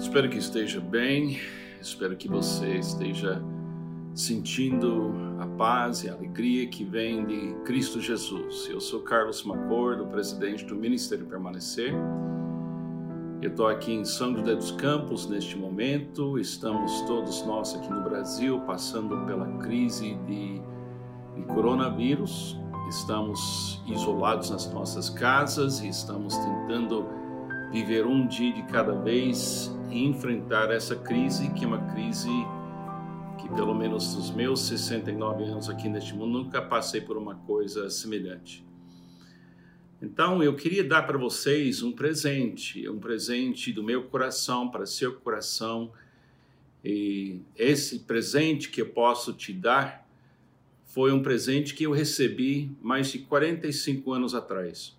Espero que esteja bem, espero que você esteja sentindo a paz e a alegria que vem de Cristo Jesus. Eu sou Carlos Macordo, presidente do Ministério Permanecer. Eu estou aqui em São José dos Campos neste momento. Estamos todos nós aqui no Brasil passando pela crise de, de coronavírus. Estamos isolados nas nossas casas e estamos tentando viver um dia de cada vez e enfrentar essa crise, que é uma crise que, pelo menos nos meus 69 anos aqui neste mundo, nunca passei por uma coisa semelhante. Então, eu queria dar para vocês um presente, um presente do meu coração para seu coração. E esse presente que eu posso te dar foi um presente que eu recebi mais de 45 anos atrás.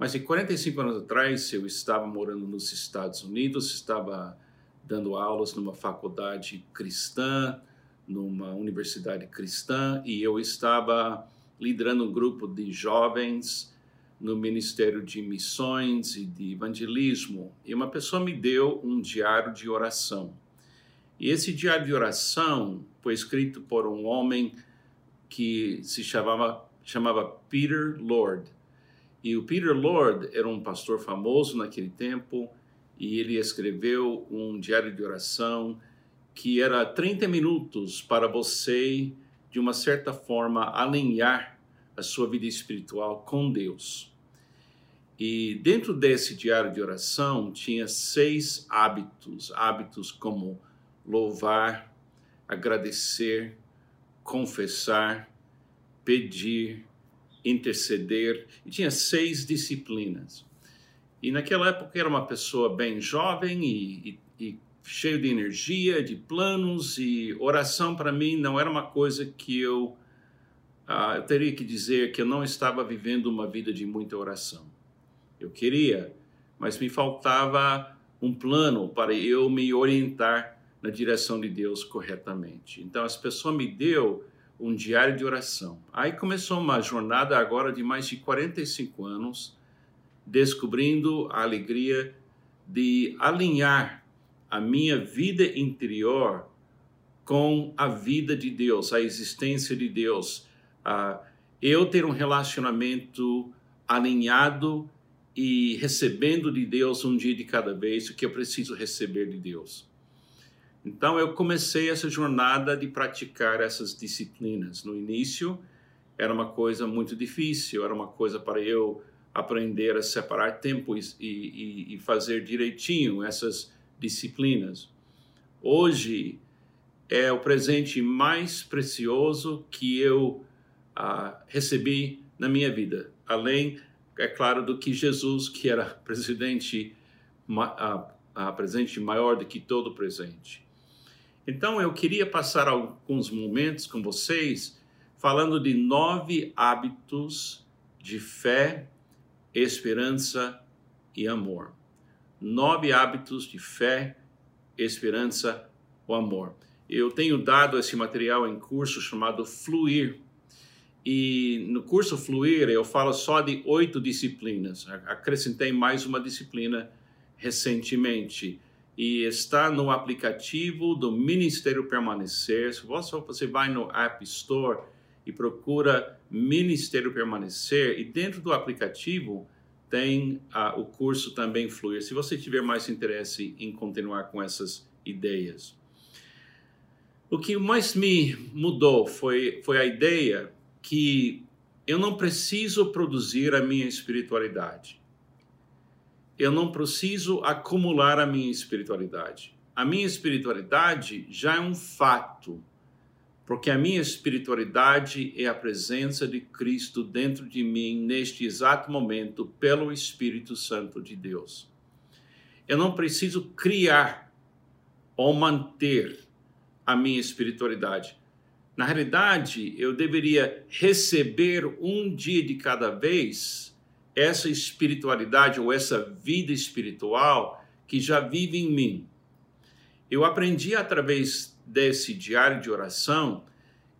Mas em 45 anos atrás, eu estava morando nos Estados Unidos, estava dando aulas numa faculdade cristã, numa universidade cristã, e eu estava liderando um grupo de jovens no Ministério de Missões e de Evangelismo. E uma pessoa me deu um diário de oração. E esse diário de oração foi escrito por um homem que se chamava, chamava Peter Lord. E o Peter Lord era um pastor famoso naquele tempo e ele escreveu um diário de oração que era 30 minutos para você, de uma certa forma, alinhar a sua vida espiritual com Deus. E dentro desse diário de oração tinha seis hábitos, hábitos como louvar, agradecer, confessar, pedir, interceder, e tinha seis disciplinas. E naquela época era uma pessoa bem jovem e, e, e cheio de energia, de planos, e oração para mim não era uma coisa que eu, uh, eu teria que dizer que eu não estava vivendo uma vida de muita oração. Eu queria, mas me faltava um plano para eu me orientar na direção de Deus corretamente. Então, as pessoas me deu um diário de oração. Aí começou uma jornada agora de mais de 45 anos, descobrindo a alegria de alinhar a minha vida interior com a vida de Deus, a existência de Deus. Uh, eu ter um relacionamento alinhado e recebendo de Deus um dia de cada vez o que eu preciso receber de Deus. Então eu comecei essa jornada de praticar essas disciplinas. No início era uma coisa muito difícil, era uma coisa para eu aprender a separar tempo e, e, e fazer direitinho essas disciplinas. Hoje é o presente mais precioso que eu uh, recebi na minha vida, além, é claro, do que Jesus, que era presente, uh, uh, presente maior do que todo presente. Então eu queria passar alguns momentos com vocês falando de nove hábitos de fé, esperança e amor. Nove hábitos de fé, esperança e amor. Eu tenho dado esse material em curso chamado Fluir. E no curso Fluir eu falo só de oito disciplinas. Acrescentei mais uma disciplina recentemente e está no aplicativo do Ministério Permanecer. Se você vai no App Store e procura Ministério Permanecer, e dentro do aplicativo tem uh, o curso também Fluir, se você tiver mais interesse em continuar com essas ideias. O que mais me mudou foi, foi a ideia que eu não preciso produzir a minha espiritualidade eu não preciso acumular a minha espiritualidade. A minha espiritualidade já é um fato, porque a minha espiritualidade é a presença de Cristo dentro de mim neste exato momento pelo Espírito Santo de Deus. Eu não preciso criar ou manter a minha espiritualidade. Na realidade, eu deveria receber um dia de cada vez essa espiritualidade ou essa vida espiritual que já vive em mim. Eu aprendi através desse diário de oração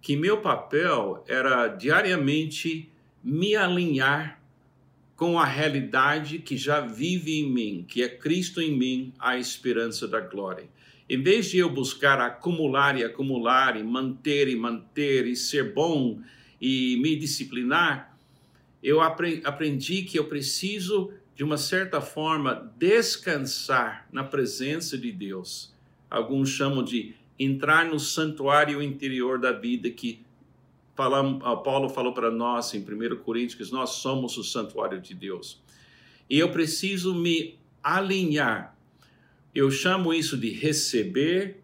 que meu papel era diariamente me alinhar com a realidade que já vive em mim, que é Cristo em mim, a esperança da glória. Em vez de eu buscar acumular e acumular e manter e manter e ser bom e me disciplinar, eu aprendi que eu preciso, de uma certa forma, descansar na presença de Deus. Alguns chamam de entrar no santuário interior da vida que Paulo falou para nós em 1 Coríntios nós somos o santuário de Deus. E eu preciso me alinhar. Eu chamo isso de receber,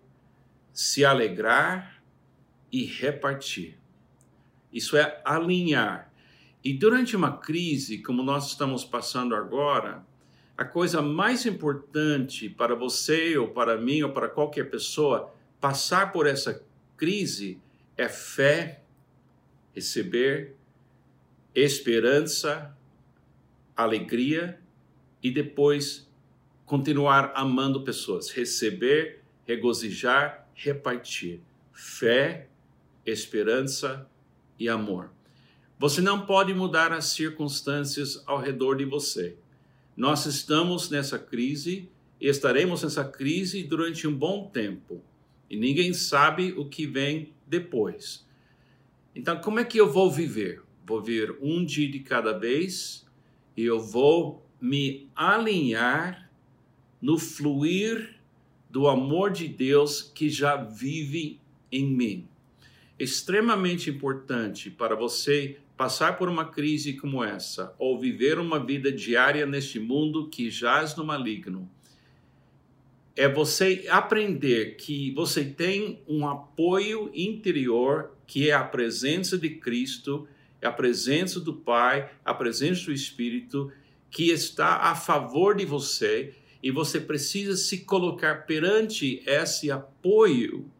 se alegrar e repartir. Isso é alinhar. E durante uma crise, como nós estamos passando agora, a coisa mais importante para você ou para mim ou para qualquer pessoa passar por essa crise é fé receber esperança, alegria e depois continuar amando pessoas, receber, regozijar, repartir fé, esperança e amor. Você não pode mudar as circunstâncias ao redor de você. Nós estamos nessa crise e estaremos nessa crise durante um bom tempo. E ninguém sabe o que vem depois. Então, como é que eu vou viver? Vou viver um dia de cada vez e eu vou me alinhar no fluir do amor de Deus que já vive em mim. Extremamente importante para você passar por uma crise como essa ou viver uma vida diária neste mundo que jaz no maligno é você aprender que você tem um apoio interior que é a presença de Cristo, a presença do Pai, a presença do Espírito, que está a favor de você e você precisa se colocar perante esse apoio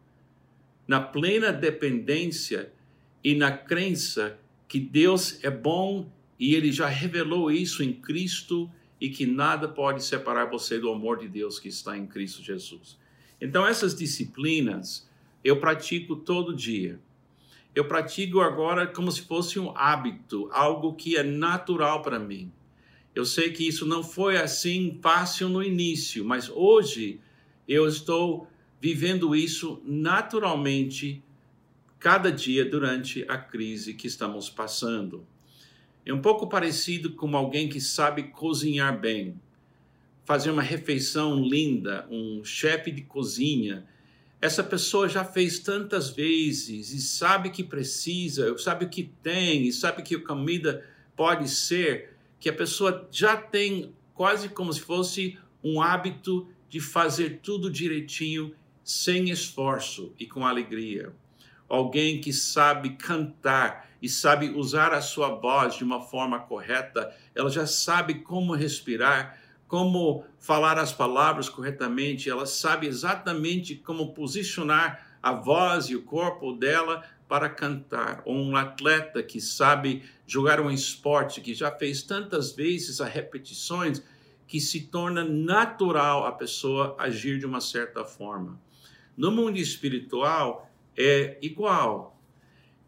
na plena dependência e na crença que Deus é bom e ele já revelou isso em Cristo e que nada pode separar você do amor de Deus que está em Cristo Jesus. Então essas disciplinas eu pratico todo dia eu pratico agora como se fosse um hábito, algo que é natural para mim. Eu sei que isso não foi assim fácil no início, mas hoje eu estou vivendo isso naturalmente cada dia durante a crise que estamos passando. É um pouco parecido com alguém que sabe cozinhar bem, fazer uma refeição linda, um chefe de cozinha essa pessoa já fez tantas vezes e sabe que precisa, sabe o que tem, e sabe que a comida pode ser, que a pessoa já tem quase como se fosse um hábito de fazer tudo direitinho, sem esforço e com alegria. Alguém que sabe cantar e sabe usar a sua voz de uma forma correta, ela já sabe como respirar, como falar as palavras corretamente, ela sabe exatamente como posicionar a voz e o corpo dela para cantar. Ou um atleta que sabe jogar um esporte, que já fez tantas vezes as repetições, que se torna natural a pessoa agir de uma certa forma. No mundo espiritual é igual.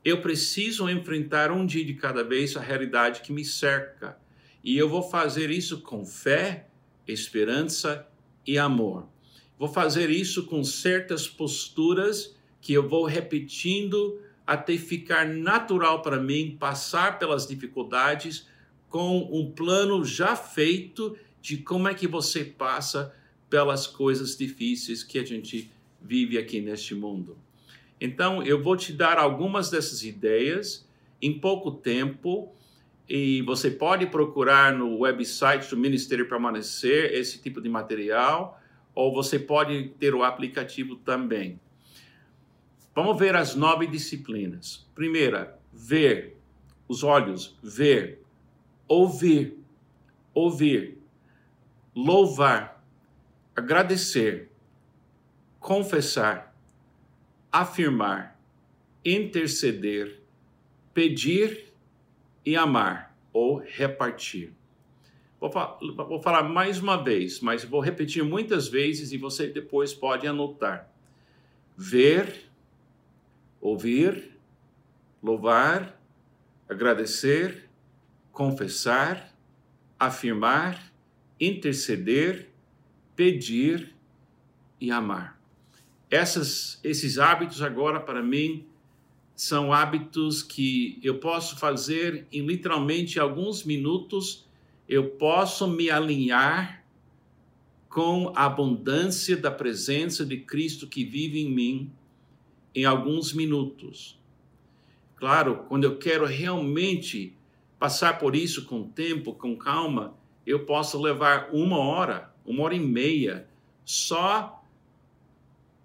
Eu preciso enfrentar um dia de cada vez a realidade que me cerca. E eu vou fazer isso com fé, esperança e amor. Vou fazer isso com certas posturas que eu vou repetindo até ficar natural para mim passar pelas dificuldades com um plano já feito de como é que você passa pelas coisas difíceis que a gente vive aqui neste mundo. Então, eu vou te dar algumas dessas ideias em pouco tempo e você pode procurar no website do Ministério Permanecer esse tipo de material, ou você pode ter o aplicativo também. Vamos ver as nove disciplinas. Primeira, ver, os olhos, ver, ouvir, ouvir, louvar, agradecer, confessar, afirmar, interceder, pedir e amar ou repartir. Vou, vou falar mais uma vez, mas vou repetir muitas vezes e você depois pode anotar. Ver, ouvir, louvar, agradecer, confessar, afirmar, interceder, pedir e amar. Essas, esses hábitos agora para mim são hábitos que eu posso fazer em literalmente alguns minutos. Eu posso me alinhar com a abundância da presença de Cristo que vive em mim em alguns minutos. Claro, quando eu quero realmente passar por isso com tempo, com calma, eu posso levar uma hora, uma hora e meia, só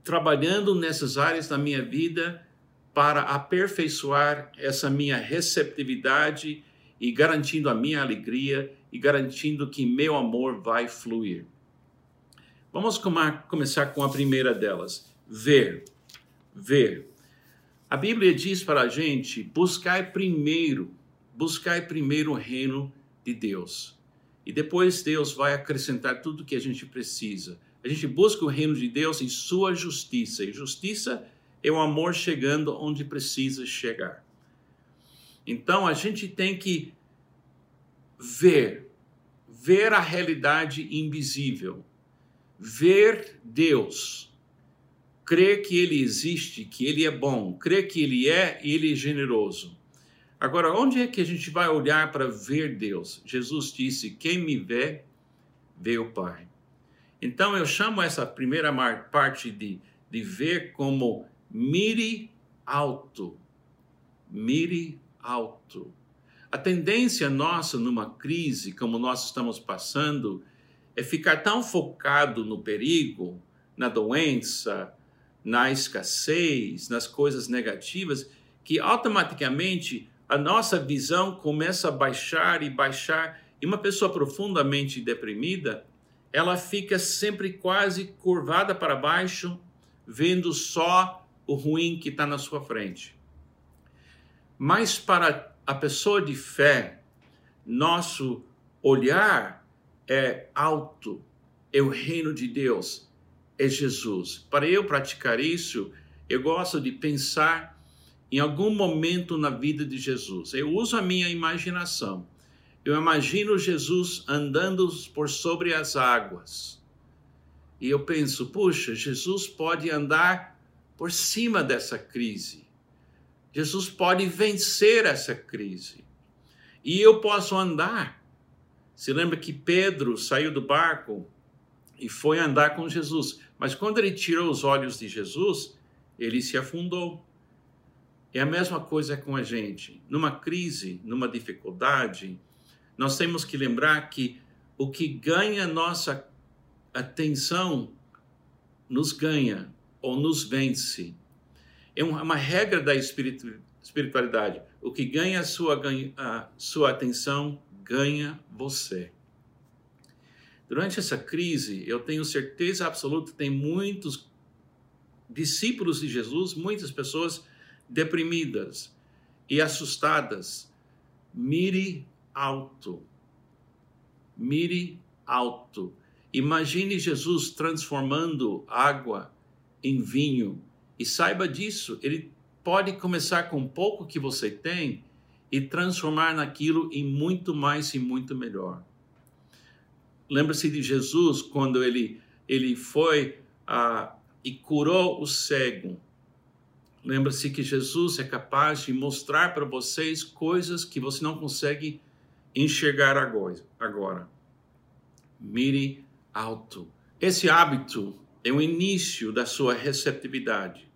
trabalhando nessas áreas da minha vida para aperfeiçoar essa minha receptividade e garantindo a minha alegria e garantindo que meu amor vai fluir. Vamos começar com a primeira delas, ver. Ver. A Bíblia diz para a gente: buscai primeiro, buscai primeiro o reino de Deus. E depois Deus vai acrescentar tudo que a gente precisa. A gente busca o reino de Deus em sua justiça. E justiça é o amor chegando onde precisa chegar. Então a gente tem que ver, ver a realidade invisível, ver Deus, crer que Ele existe, que Ele é bom, crer que Ele é e Ele é generoso. Agora, onde é que a gente vai olhar para ver Deus? Jesus disse: Quem me vê, vê o Pai. Então eu chamo essa primeira parte de, de ver como mire alto. Mire alto. A tendência nossa numa crise como nós estamos passando é ficar tão focado no perigo, na doença, na escassez, nas coisas negativas, que automaticamente a nossa visão começa a baixar e baixar. E uma pessoa profundamente deprimida, ela fica sempre quase curvada para baixo, vendo só o ruim que está na sua frente. Mas para a pessoa de fé, nosso olhar é alto, é o reino de Deus, é Jesus. Para eu praticar isso, eu gosto de pensar em algum momento na vida de Jesus. Eu uso a minha imaginação. Eu imagino Jesus andando por sobre as águas. E eu penso, puxa, Jesus pode andar por cima dessa crise. Jesus pode vencer essa crise. E eu posso andar. Se lembra que Pedro saiu do barco e foi andar com Jesus, mas quando ele tirou os olhos de Jesus, ele se afundou. É a mesma coisa com a gente. Numa crise, numa dificuldade, nós temos que lembrar que o que ganha nossa atenção nos ganha ou nos vence. É uma regra da espiritualidade. O que ganha a sua, a sua atenção ganha você. Durante essa crise, eu tenho certeza absoluta tem muitos discípulos de Jesus, muitas pessoas deprimidas e assustadas. Mire alto. Mire alto. Imagine Jesus transformando água em vinho. E saiba disso, ele pode começar com pouco que você tem e transformar naquilo em muito mais e muito melhor. Lembra-se de Jesus quando ele, ele foi ah, e curou o cego. Lembra-se que Jesus é capaz de mostrar para vocês coisas que você não consegue enxergar agora. Mire alto. Esse hábito é o início da sua receptividade.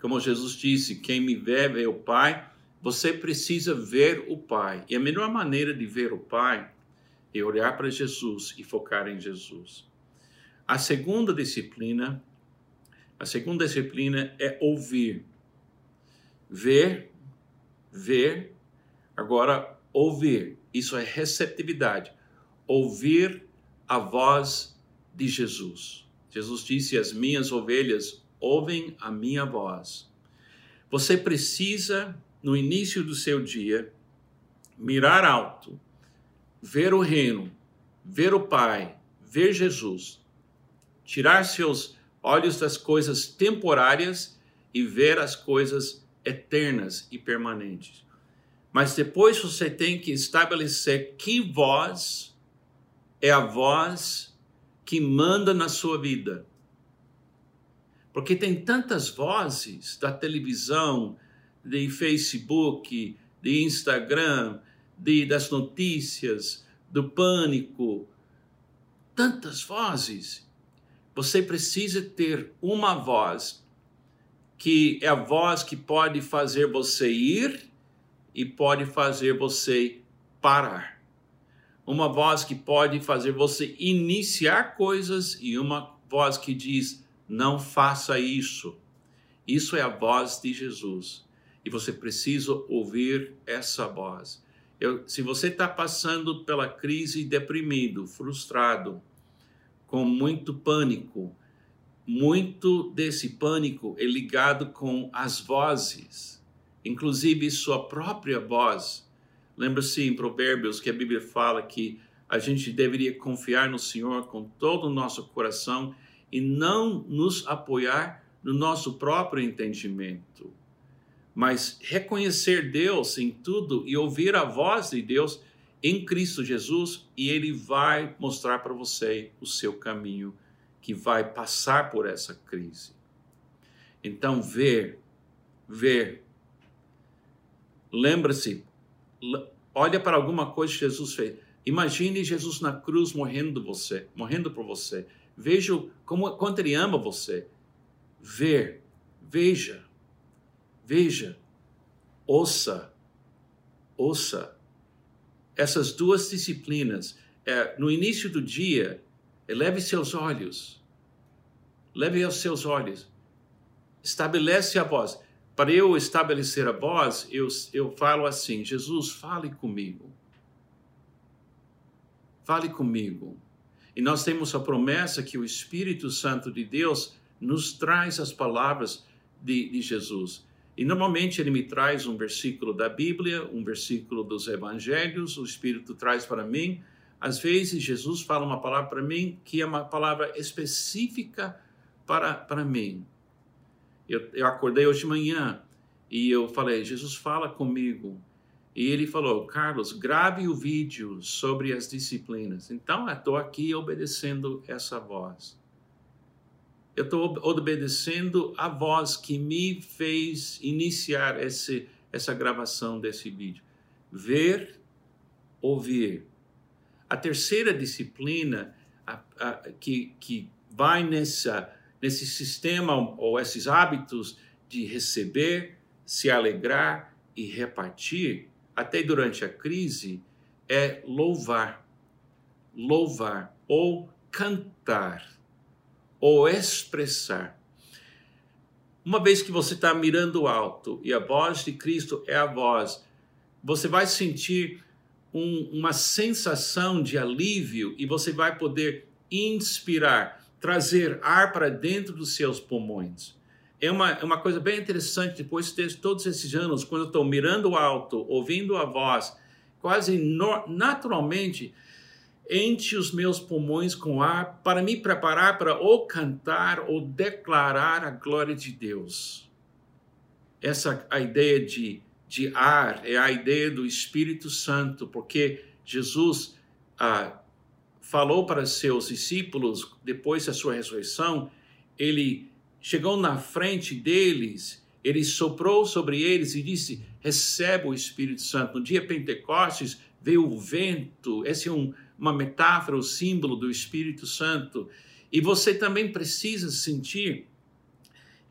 Como Jesus disse: quem me vê, vê o Pai. Você precisa ver o Pai. E a melhor maneira de ver o Pai é olhar para Jesus e focar em Jesus. A segunda disciplina, a segunda disciplina é ouvir. Ver, ver, agora ouvir. Isso é receptividade. Ouvir a voz de Jesus. Jesus disse: As minhas ovelhas ouvem a minha voz. Você precisa, no início do seu dia, mirar alto, ver o reino, ver o Pai, ver Jesus, tirar seus olhos das coisas temporárias e ver as coisas eternas e permanentes. Mas depois você tem que estabelecer que voz é a voz que manda na sua vida. Porque tem tantas vozes da televisão, de Facebook, de Instagram, de, das notícias, do pânico, tantas vozes. Você precisa ter uma voz que é a voz que pode fazer você ir e pode fazer você parar. Uma voz que pode fazer você iniciar coisas e uma voz que diz: não faça isso. Isso é a voz de Jesus. E você precisa ouvir essa voz. Eu, se você está passando pela crise deprimido, frustrado, com muito pânico, muito desse pânico é ligado com as vozes, inclusive sua própria voz. Lembra-se em Provérbios que a Bíblia fala que a gente deveria confiar no Senhor com todo o nosso coração e não nos apoiar no nosso próprio entendimento mas reconhecer Deus em tudo e ouvir a voz de Deus em Cristo Jesus e ele vai mostrar para você o seu caminho que vai passar por essa crise. Então, ver, ver. Lembra-se, olha para alguma coisa que Jesus fez. Imagine Jesus na cruz morrendo você, morrendo por você. Veja como quanto ele ama você. Ver, veja Veja, ouça, ouça. Essas duas disciplinas, é, no início do dia, eleve seus olhos, leve aos seus olhos, estabelece a voz. Para eu estabelecer a voz, eu, eu falo assim: Jesus, fale comigo. Fale comigo. E nós temos a promessa que o Espírito Santo de Deus nos traz as palavras de, de Jesus. E normalmente ele me traz um versículo da Bíblia, um versículo dos Evangelhos, o Espírito traz para mim. Às vezes Jesus fala uma palavra para mim que é uma palavra específica para, para mim. Eu, eu acordei hoje de manhã e eu falei, Jesus fala comigo. E ele falou, Carlos, grave o vídeo sobre as disciplinas. Então, eu estou aqui obedecendo essa voz eu estou obedecendo a voz que me fez iniciar esse, essa gravação desse vídeo. Ver, ouvir. A terceira disciplina a, a, que, que vai nessa, nesse sistema ou esses hábitos de receber, se alegrar e repartir, até durante a crise, é louvar. Louvar ou cantar ou expressar. Uma vez que você está mirando alto e a voz de Cristo é a voz, você vai sentir um, uma sensação de alívio e você vai poder inspirar, trazer ar para dentro dos seus pulmões. É uma, é uma coisa bem interessante, depois de todos esses anos, quando eu estou mirando alto, ouvindo a voz, quase no, naturalmente enche os meus pulmões com ar para me preparar para ou cantar ou declarar a glória de Deus. Essa a ideia de, de ar é a ideia do Espírito Santo, porque Jesus ah, falou para seus discípulos depois da sua ressurreição, ele chegou na frente deles, ele soprou sobre eles e disse: receba o Espírito Santo. No dia Pentecostes veio o vento, esse é um uma metáfora, o símbolo do Espírito Santo. E você também precisa sentir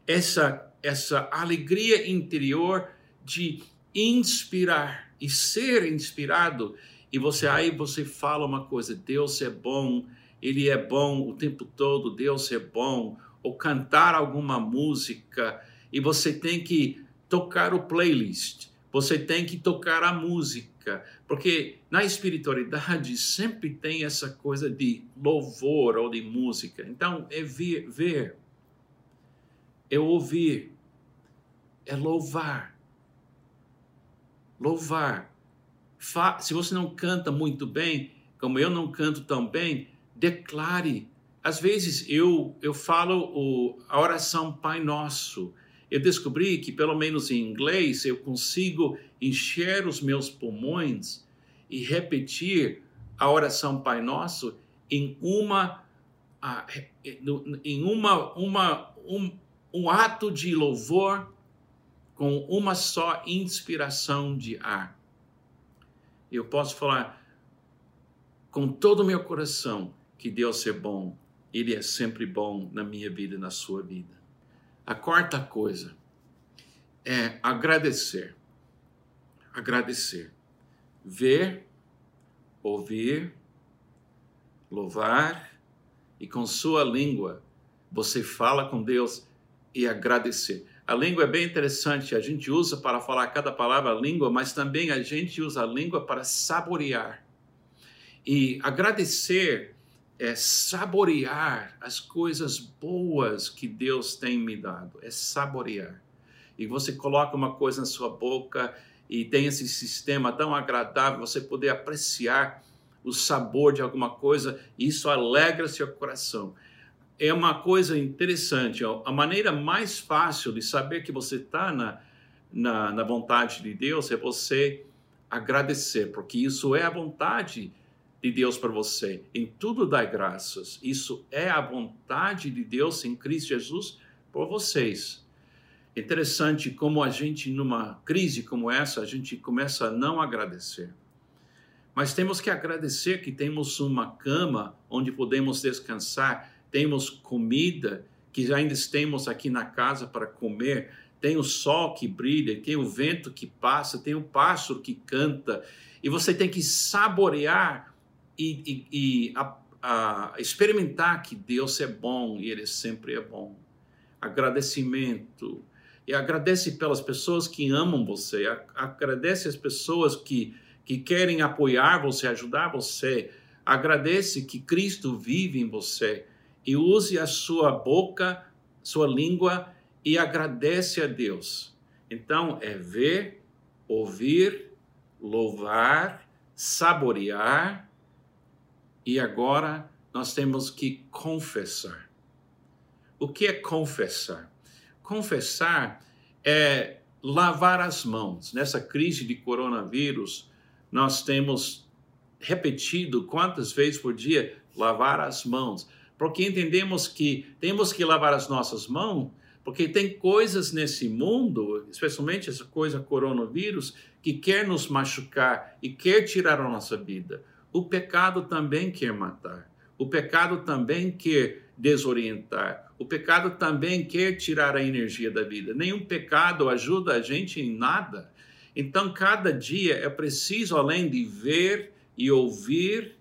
essa, essa alegria interior de inspirar e ser inspirado. E você aí você fala uma coisa: Deus é bom, Ele é bom o tempo todo, Deus é bom. Ou cantar alguma música e você tem que tocar o playlist, você tem que tocar a música porque na espiritualidade sempre tem essa coisa de louvor ou de música. Então, é ver, ver é ouvir, é louvar. Louvar. Se você não canta muito bem, como eu não canto tão bem, declare. Às vezes eu, eu falo o, a oração Pai Nosso eu descobri que, pelo menos em inglês, eu consigo encher os meus pulmões e repetir a oração Pai Nosso em uma em uma, uma um, um ato de louvor com uma só inspiração de ar. Eu posso falar com todo o meu coração que Deus é bom, Ele é sempre bom na minha vida e na sua vida. A quarta coisa é agradecer. Agradecer. Ver, ouvir, louvar e com sua língua você fala com Deus e agradecer. A língua é bem interessante, a gente usa para falar cada palavra a língua, mas também a gente usa a língua para saborear. E agradecer é saborear as coisas boas que Deus tem me dado, é saborear. E você coloca uma coisa na sua boca e tem esse sistema tão agradável, você poder apreciar o sabor de alguma coisa, isso alegra seu coração. É uma coisa interessante, a maneira mais fácil de saber que você está na, na, na vontade de Deus é você agradecer, porque isso é a vontade de Deus para você. Em tudo dai graças. Isso é a vontade de Deus em Cristo Jesus por vocês. Interessante como a gente, numa crise como essa, a gente começa a não agradecer. Mas temos que agradecer que temos uma cama onde podemos descansar, temos comida que ainda temos aqui na casa para comer, tem o sol que brilha, tem o vento que passa, tem o pássaro que canta, e você tem que saborear e, e, e a, a experimentar que Deus é bom e Ele sempre é bom. Agradecimento. E agradece pelas pessoas que amam você, agradece as pessoas que que querem apoiar você, ajudar você. Agradece que Cristo vive em você e use a sua boca, sua língua e agradece a Deus. Então, é ver, ouvir, louvar, saborear e agora nós temos que confessar. O que é confessar? Confessar é lavar as mãos. Nessa crise de coronavírus, nós temos repetido quantas vezes por dia lavar as mãos, porque entendemos que temos que lavar as nossas mãos, porque tem coisas nesse mundo, especialmente essa coisa coronavírus, que quer nos machucar e quer tirar a nossa vida. O pecado também quer matar. O pecado também quer desorientar. O pecado também quer tirar a energia da vida. Nenhum pecado ajuda a gente em nada. Então, cada dia é preciso, além de ver e ouvir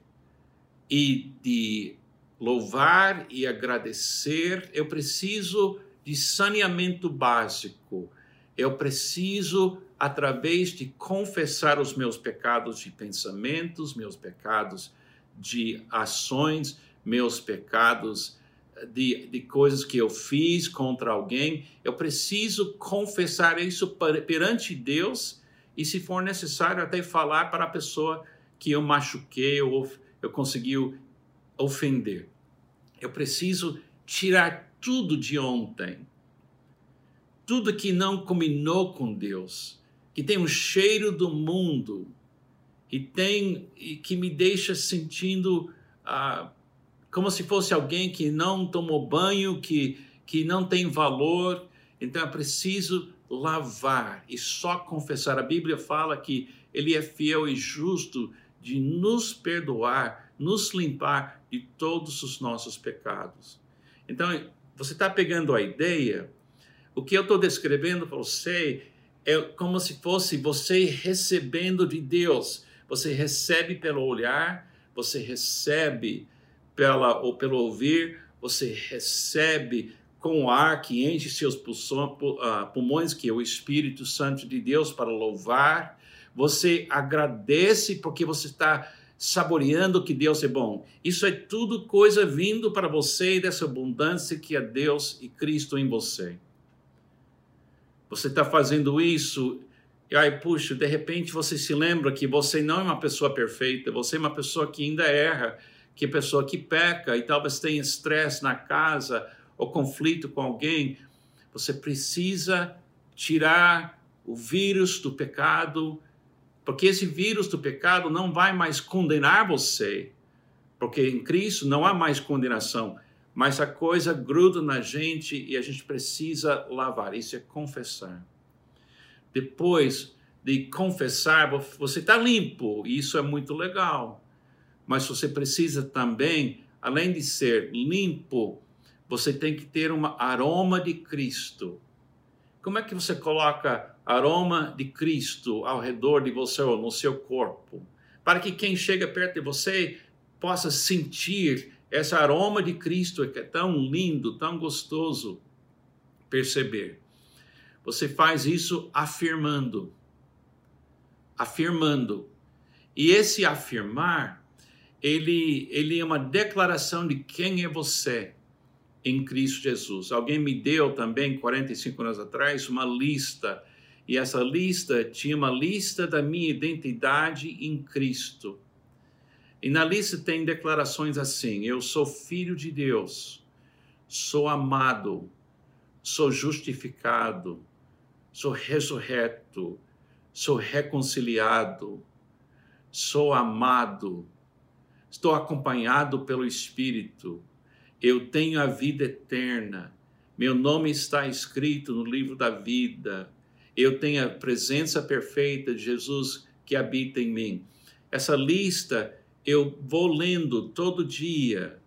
e de louvar e agradecer, eu preciso de saneamento básico. Eu preciso, através de confessar os meus pecados de pensamentos, meus pecados de ações, meus pecados de, de coisas que eu fiz contra alguém, eu preciso confessar isso perante Deus e, se for necessário, até falar para a pessoa que eu machuquei ou eu consegui ofender. Eu preciso tirar tudo de ontem, tudo que não combinou com Deus, que tem um cheiro do mundo e tem e que me deixa sentindo ah, como se fosse alguém que não tomou banho, que que não tem valor. Então eu preciso lavar e só confessar. A Bíblia fala que Ele é fiel e justo de nos perdoar, nos limpar de todos os nossos pecados. Então, você está pegando a ideia? O que eu estou descrevendo para você é como se fosse você recebendo de Deus. Você recebe pelo olhar, você recebe pela, ou pelo ouvir, você recebe com o ar que enche seus ah, pulmões, que é o Espírito Santo de Deus, para louvar. Você agradece porque você está saboreando que Deus é bom. Isso é tudo coisa vindo para você dessa abundância que é Deus e Cristo em você. Você está fazendo isso e aí, puxa, de repente você se lembra que você não é uma pessoa perfeita, você é uma pessoa que ainda erra, que é pessoa que peca e talvez tenha estresse na casa, ou conflito com alguém, você precisa tirar o vírus do pecado Porque esse vírus do pecado não vai mais condenar você, porque em Cristo não há mais condenação, mas a coisa gruda na gente e a gente precisa lavar. Isso é confessar. Depois de confessar, você está limpo, e isso é muito legal. Mas você precisa também, além de ser limpo, você tem que ter um aroma de Cristo. Como é que você coloca aroma de Cristo ao redor de você ou no seu corpo? Para que quem chega perto de você possa sentir esse aroma de Cristo que é tão lindo, tão gostoso perceber. Você faz isso afirmando. Afirmando. E esse afirmar, ele, ele é uma declaração de quem é você em Cristo Jesus. Alguém me deu também, 45 anos atrás, uma lista. E essa lista tinha uma lista da minha identidade em Cristo. E na lista tem declarações assim: Eu sou filho de Deus, sou amado, sou justificado, sou ressurreto, sou reconciliado, sou amado, estou acompanhado pelo Espírito, eu tenho a vida eterna, meu nome está escrito no livro da vida, eu tenho a presença perfeita de Jesus que habita em mim. Essa lista eu vou lendo todo dia,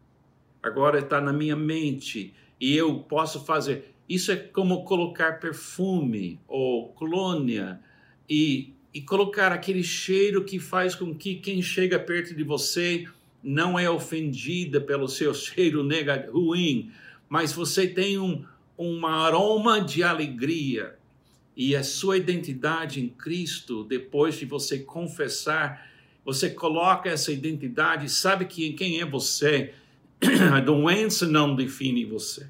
agora está na minha mente e eu posso fazer. Isso é como colocar perfume ou colônia e, e colocar aquele cheiro que faz com que quem chega perto de você não é ofendida pelo seu cheiro ruim, mas você tem um, um aroma de alegria e a sua identidade em Cristo, depois de você confessar você coloca essa identidade, sabe que, quem é você. A doença não define você.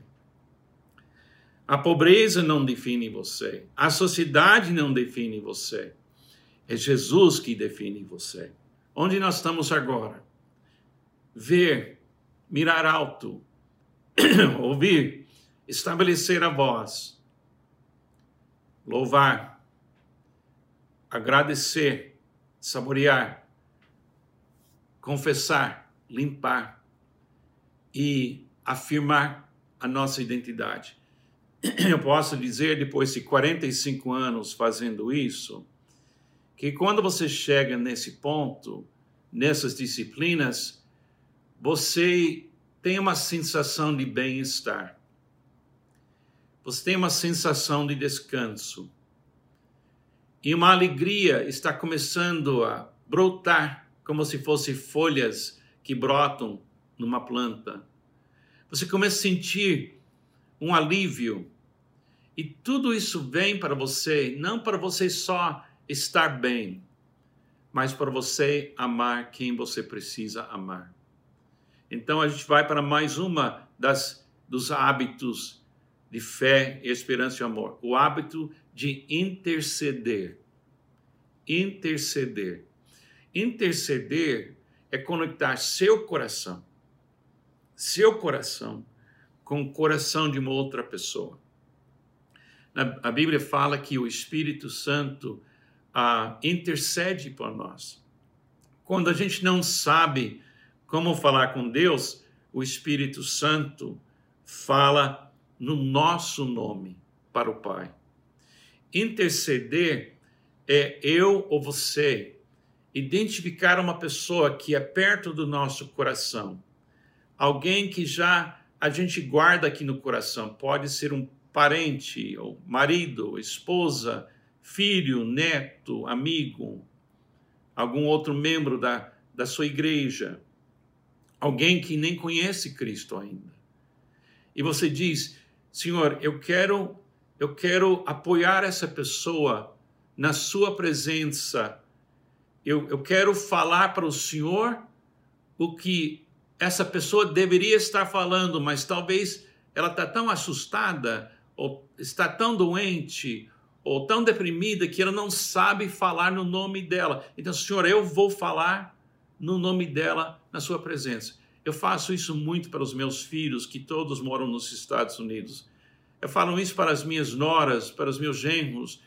A pobreza não define você. A sociedade não define você. É Jesus que define você. Onde nós estamos agora? Ver, mirar alto, ouvir, estabelecer a voz, louvar, agradecer, saborear, confessar, limpar e afirmar a nossa identidade. Eu posso dizer, depois de 45 anos fazendo isso, que quando você chega nesse ponto, nessas disciplinas, você tem uma sensação de bem-estar. Você tem uma sensação de descanso. E uma alegria está começando a brotar como se fossem folhas que brotam numa planta. Você começa a sentir um alívio. E tudo isso vem para você, não para você só estar bem, mas para você amar quem você precisa amar. Então a gente vai para mais uma das dos hábitos de fé, esperança e amor, o hábito de interceder. Interceder. Interceder é conectar seu coração, seu coração, com o coração de uma outra pessoa. A Bíblia fala que o Espírito Santo ah, intercede por nós. Quando a gente não sabe como falar com Deus, o Espírito Santo fala no nosso nome para o Pai. Interceder é eu ou você identificar uma pessoa que é perto do nosso coração, alguém que já a gente guarda aqui no coração, pode ser um parente, ou marido, esposa, filho, neto, amigo, algum outro membro da, da sua igreja, alguém que nem conhece Cristo ainda. E você diz: Senhor, eu quero, eu quero apoiar essa pessoa na sua presença eu, eu quero falar para o Senhor o que essa pessoa deveria estar falando, mas talvez ela está tão assustada, ou está tão doente, ou tão deprimida que ela não sabe falar no nome dela. Então, Senhor, eu vou falar no nome dela na sua presença. Eu faço isso muito para os meus filhos, que todos moram nos Estados Unidos. Eu falo isso para as minhas noras, para os meus genros,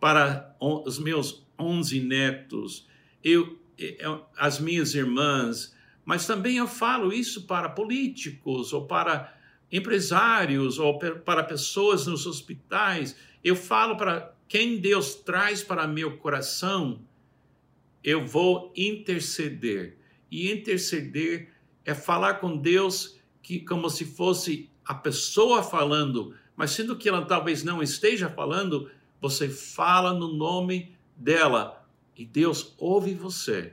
para os meus 11 netos, eu, eu, as minhas irmãs, mas também eu falo isso para políticos ou para empresários ou para pessoas nos hospitais. Eu falo para quem Deus traz para meu coração, eu vou interceder. E interceder é falar com Deus que como se fosse a pessoa falando, mas sendo que ela talvez não esteja falando, você fala no nome dela e Deus ouve você.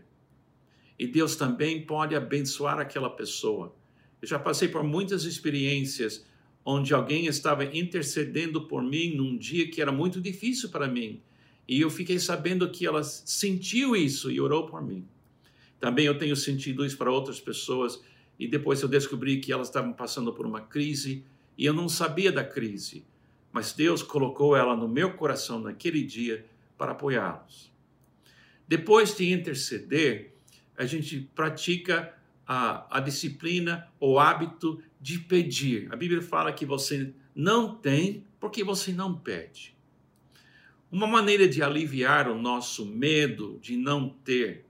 E Deus também pode abençoar aquela pessoa. Eu já passei por muitas experiências onde alguém estava intercedendo por mim num dia que era muito difícil para mim. E eu fiquei sabendo que ela sentiu isso e orou por mim. Também eu tenho sentido isso para outras pessoas e depois eu descobri que elas estavam passando por uma crise e eu não sabia da crise, mas Deus colocou ela no meu coração naquele dia para apoiá-los. Depois de interceder, a gente pratica a, a disciplina, o hábito de pedir. A Bíblia fala que você não tem porque você não pede. Uma maneira de aliviar o nosso medo de não ter,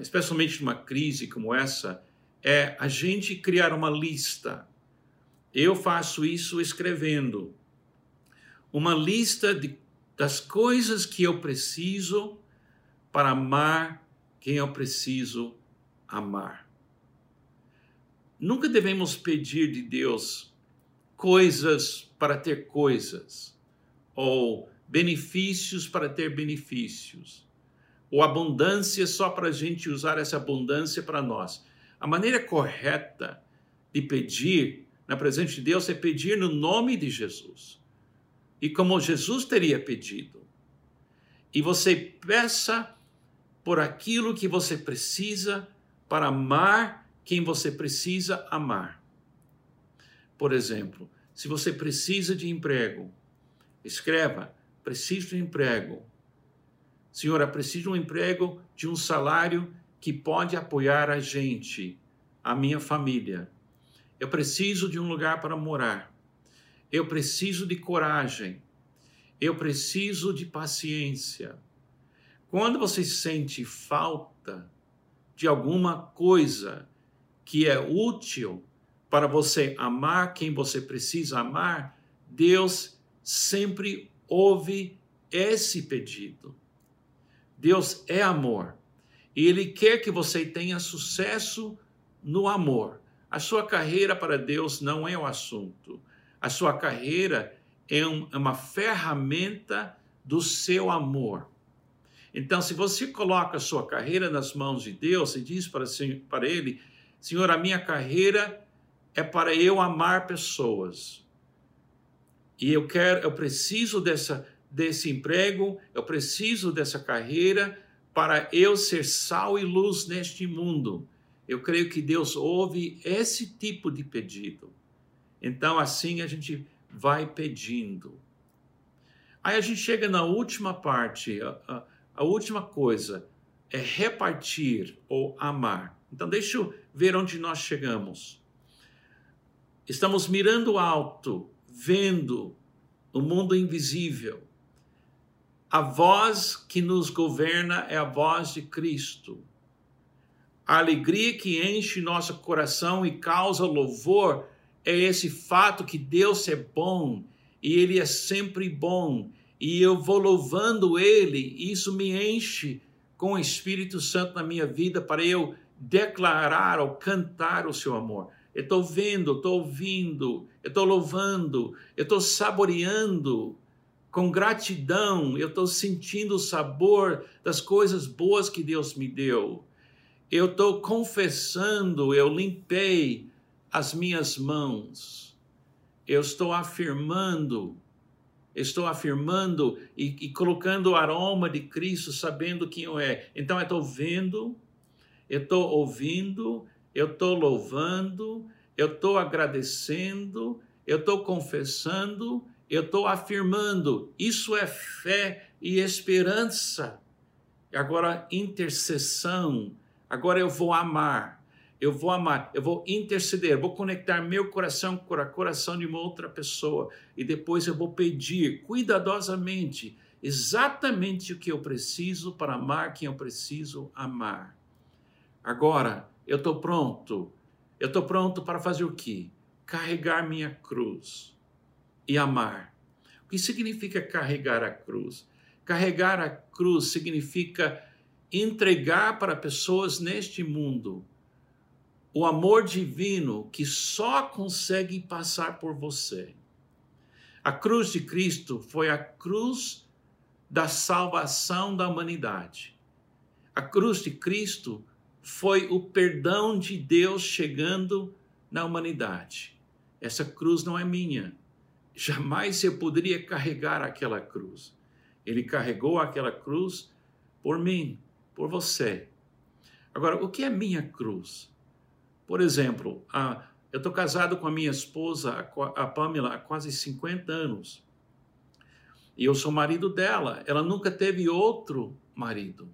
especialmente numa crise como essa, é a gente criar uma lista. Eu faço isso escrevendo uma lista de, das coisas que eu preciso para amar quem eu preciso amar. Nunca devemos pedir de Deus coisas para ter coisas, ou benefícios para ter benefícios, ou abundância só para a gente usar essa abundância para nós. A maneira correta de pedir na presença de Deus é pedir no nome de Jesus. E como Jesus teria pedido. E você peça por aquilo que você precisa para amar quem você precisa amar. Por exemplo, se você precisa de emprego, escreva: preciso de emprego. Senhora, preciso de um emprego de um salário que pode apoiar a gente, a minha família. Eu preciso de um lugar para morar. Eu preciso de coragem. Eu preciso de paciência. Quando você sente falta de alguma coisa que é útil para você amar quem você precisa amar, Deus sempre ouve esse pedido. Deus é amor. E Ele quer que você tenha sucesso no amor. A sua carreira para Deus não é o assunto. A sua carreira é, é uma ferramenta do seu amor. Então, se você coloca a sua carreira nas mãos de Deus e diz para, para Ele: Senhor, a minha carreira é para eu amar pessoas. E eu quero, eu preciso dessa, desse emprego, eu preciso dessa carreira para eu ser sal e luz neste mundo. Eu creio que Deus ouve esse tipo de pedido. Então, assim a gente vai pedindo. Aí a gente chega na última parte, a, a, a última coisa é repartir ou amar. Então, deixa eu ver onde nós chegamos. Estamos mirando alto, vendo o mundo invisível. A voz que nos governa é a voz de Cristo. A alegria que enche nosso coração e causa louvor é esse fato que Deus é bom e Ele é sempre bom. E eu vou louvando Ele, e isso me enche com o Espírito Santo na minha vida para eu declarar ou cantar o seu amor. Eu estou vendo, estou ouvindo, eu estou louvando, eu estou saboreando com gratidão, eu estou sentindo o sabor das coisas boas que Deus me deu. Eu estou confessando, eu limpei as minhas mãos. Eu estou afirmando, estou afirmando e, e colocando o aroma de Cristo, sabendo quem eu é. Então eu estou vendo, eu estou ouvindo, eu estou louvando, eu estou agradecendo, eu estou confessando eu estou afirmando, isso é fé e esperança. Agora, intercessão. Agora eu vou amar. Eu vou amar, eu vou interceder, vou conectar meu coração com o coração de uma outra pessoa e depois eu vou pedir cuidadosamente. exatamente o que eu preciso para amar quem eu preciso amar. Agora, eu estou pronto. Eu estou pronto para fazer o quê? Carregar minha cruz e amar. O que significa carregar a cruz? Carregar a cruz significa entregar para pessoas neste mundo o amor divino que só consegue passar por você. A cruz de Cristo foi a cruz da salvação da humanidade. A cruz de Cristo foi o perdão de Deus chegando na humanidade. Essa cruz não é minha. Jamais eu poderia carregar aquela cruz. Ele carregou aquela cruz por mim, por você. Agora, o que é minha cruz? Por exemplo, a, eu estou casado com a minha esposa, a Pamela, há quase 50 anos. E eu sou marido dela. Ela nunca teve outro marido.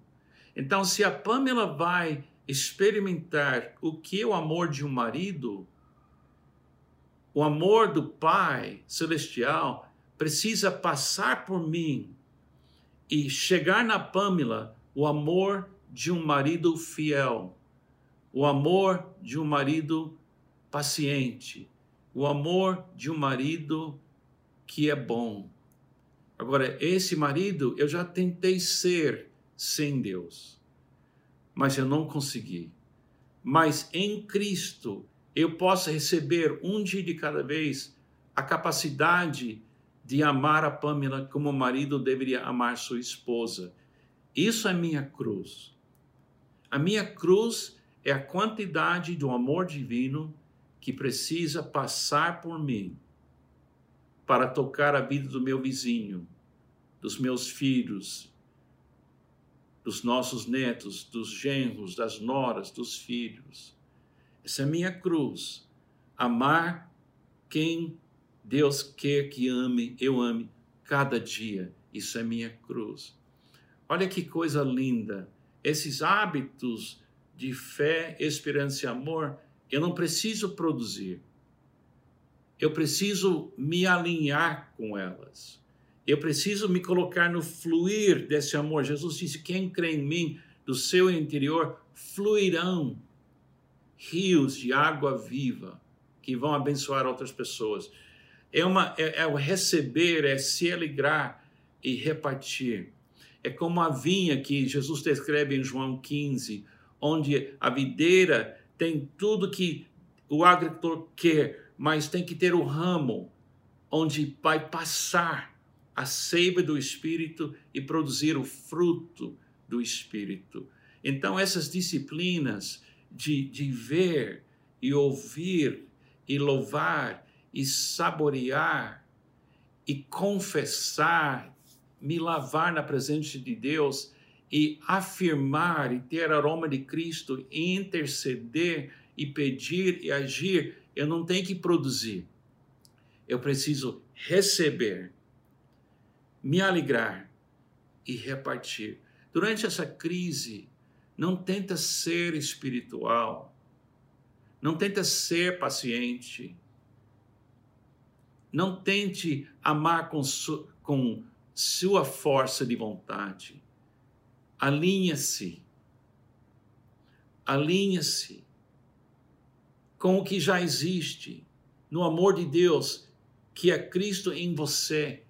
Então, se a Pamela vai experimentar o que é o amor de um marido, o amor do Pai celestial precisa passar por mim e chegar na Pamela o amor de um marido fiel, o amor de um marido paciente, o amor de um marido que é bom. Agora, esse marido eu já tentei ser sem Deus, mas eu não consegui. Mas em Cristo eu posso receber um dia de cada vez a capacidade de amar a Pamela como o marido deveria amar sua esposa. Isso é minha cruz. A minha cruz é a quantidade do amor divino que precisa passar por mim para tocar a vida do meu vizinho, dos meus filhos, dos nossos netos, dos genros, das noras, dos filhos. Essa é a minha cruz. Amar quem Deus quer que ame, eu ame cada dia. Isso é minha cruz. Olha que coisa linda. Esses hábitos de fé, esperança e amor, eu não preciso produzir. Eu preciso me alinhar com elas. Eu preciso me colocar no fluir desse amor. Jesus disse: quem crê em mim, do seu interior fluirão rios de água viva que vão abençoar outras pessoas. É, uma, é, é o receber, é se alegrar e repartir. É como a vinha que Jesus descreve em João 15, onde a videira tem tudo que o agricultor quer, mas tem que ter o ramo onde vai passar a seiva do Espírito e produzir o fruto do Espírito. Então, essas disciplinas de, de ver e ouvir e louvar e saborear e confessar, me lavar na presença de Deus e afirmar e ter aroma de Cristo e interceder e pedir e agir, eu não tenho que produzir. Eu preciso receber, me alegrar e repartir. Durante essa crise, não tenta ser espiritual. Não tenta ser paciente. Não tente amar com, su com sua força de vontade. Alinha-se. Alinha-se com o que já existe, no amor de Deus, que é Cristo em você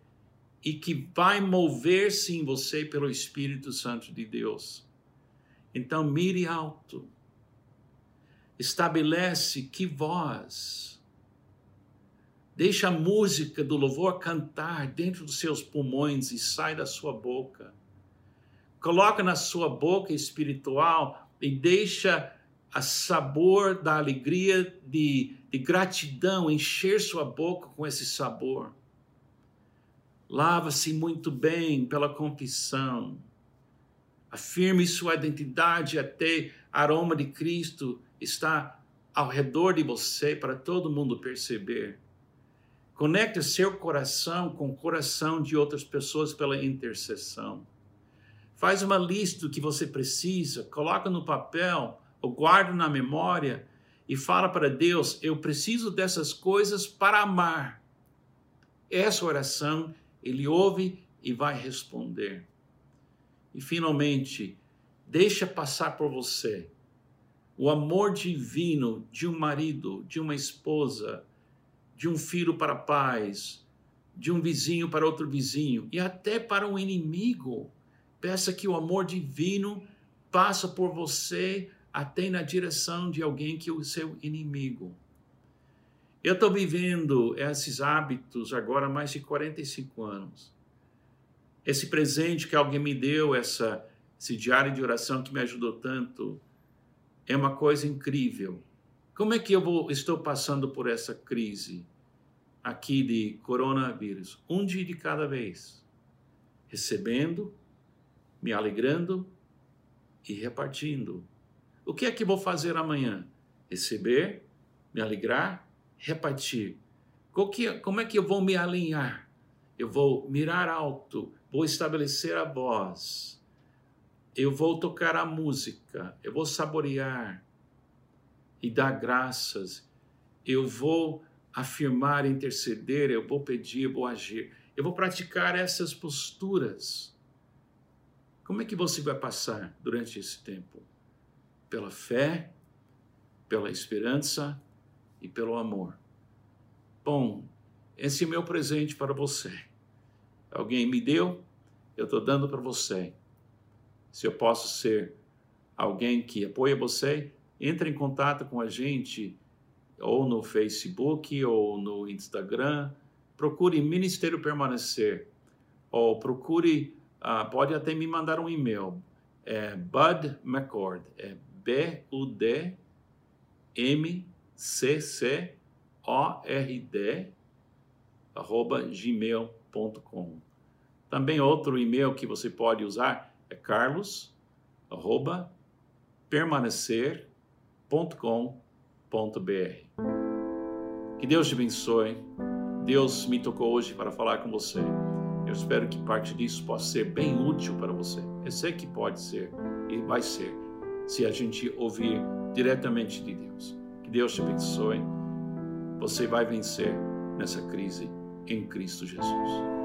e que vai mover-se em você pelo Espírito Santo de Deus. Então, mire alto. Estabelece que voz. Deixa a música do louvor cantar dentro dos seus pulmões e sai da sua boca. Coloca na sua boca espiritual e deixa a sabor da alegria de, de gratidão encher sua boca com esse sabor. Lava-se muito bem pela confissão Afirme sua identidade até aroma de Cristo está ao redor de você para todo mundo perceber. Conecte seu coração com o coração de outras pessoas pela intercessão. Faz uma lista do que você precisa, coloca no papel ou guarda na memória e fala para Deus: Eu preciso dessas coisas para amar. Essa oração ele ouve e vai responder. E finalmente, deixa passar por você o amor divino de um marido, de uma esposa, de um filho para pais, de um vizinho para outro vizinho e até para um inimigo. Peça que o amor divino passa por você até na direção de alguém que é o seu inimigo. Eu estou vivendo esses hábitos agora há mais de 45 anos. Esse presente que alguém me deu, essa, esse diário de oração que me ajudou tanto, é uma coisa incrível. Como é que eu vou, estou passando por essa crise aqui de coronavírus? Um dia de cada vez. Recebendo, me alegrando e repartindo. O que é que vou fazer amanhã? Receber, me alegrar, repartir. Como é que eu vou me alinhar? Eu vou mirar alto, vou estabelecer a voz, eu vou tocar a música, eu vou saborear e dar graças, eu vou afirmar, interceder, eu vou pedir, eu vou agir, eu vou praticar essas posturas. Como é que você vai passar durante esse tempo? Pela fé, pela esperança e pelo amor. Bom, esse é meu presente para você. Alguém me deu, eu estou dando para você se eu posso ser alguém que apoia você, entre em contato com a gente ou no Facebook ou no Instagram. Procure Ministério Permanecer ou procure, uh, pode até me mandar um e-mail. É Bud McCord, é B-U-D M-C-C-O-R-D arroba gmail.com. Também outro e-mail que você pode usar é carlos, arroba, permanecer.com.br. Que Deus te abençoe. Deus me tocou hoje para falar com você. Eu espero que parte disso possa ser bem útil para você. Eu sei que pode ser e vai ser, se a gente ouvir diretamente de Deus. Que Deus te abençoe. Você vai vencer nessa crise em Cristo Jesus.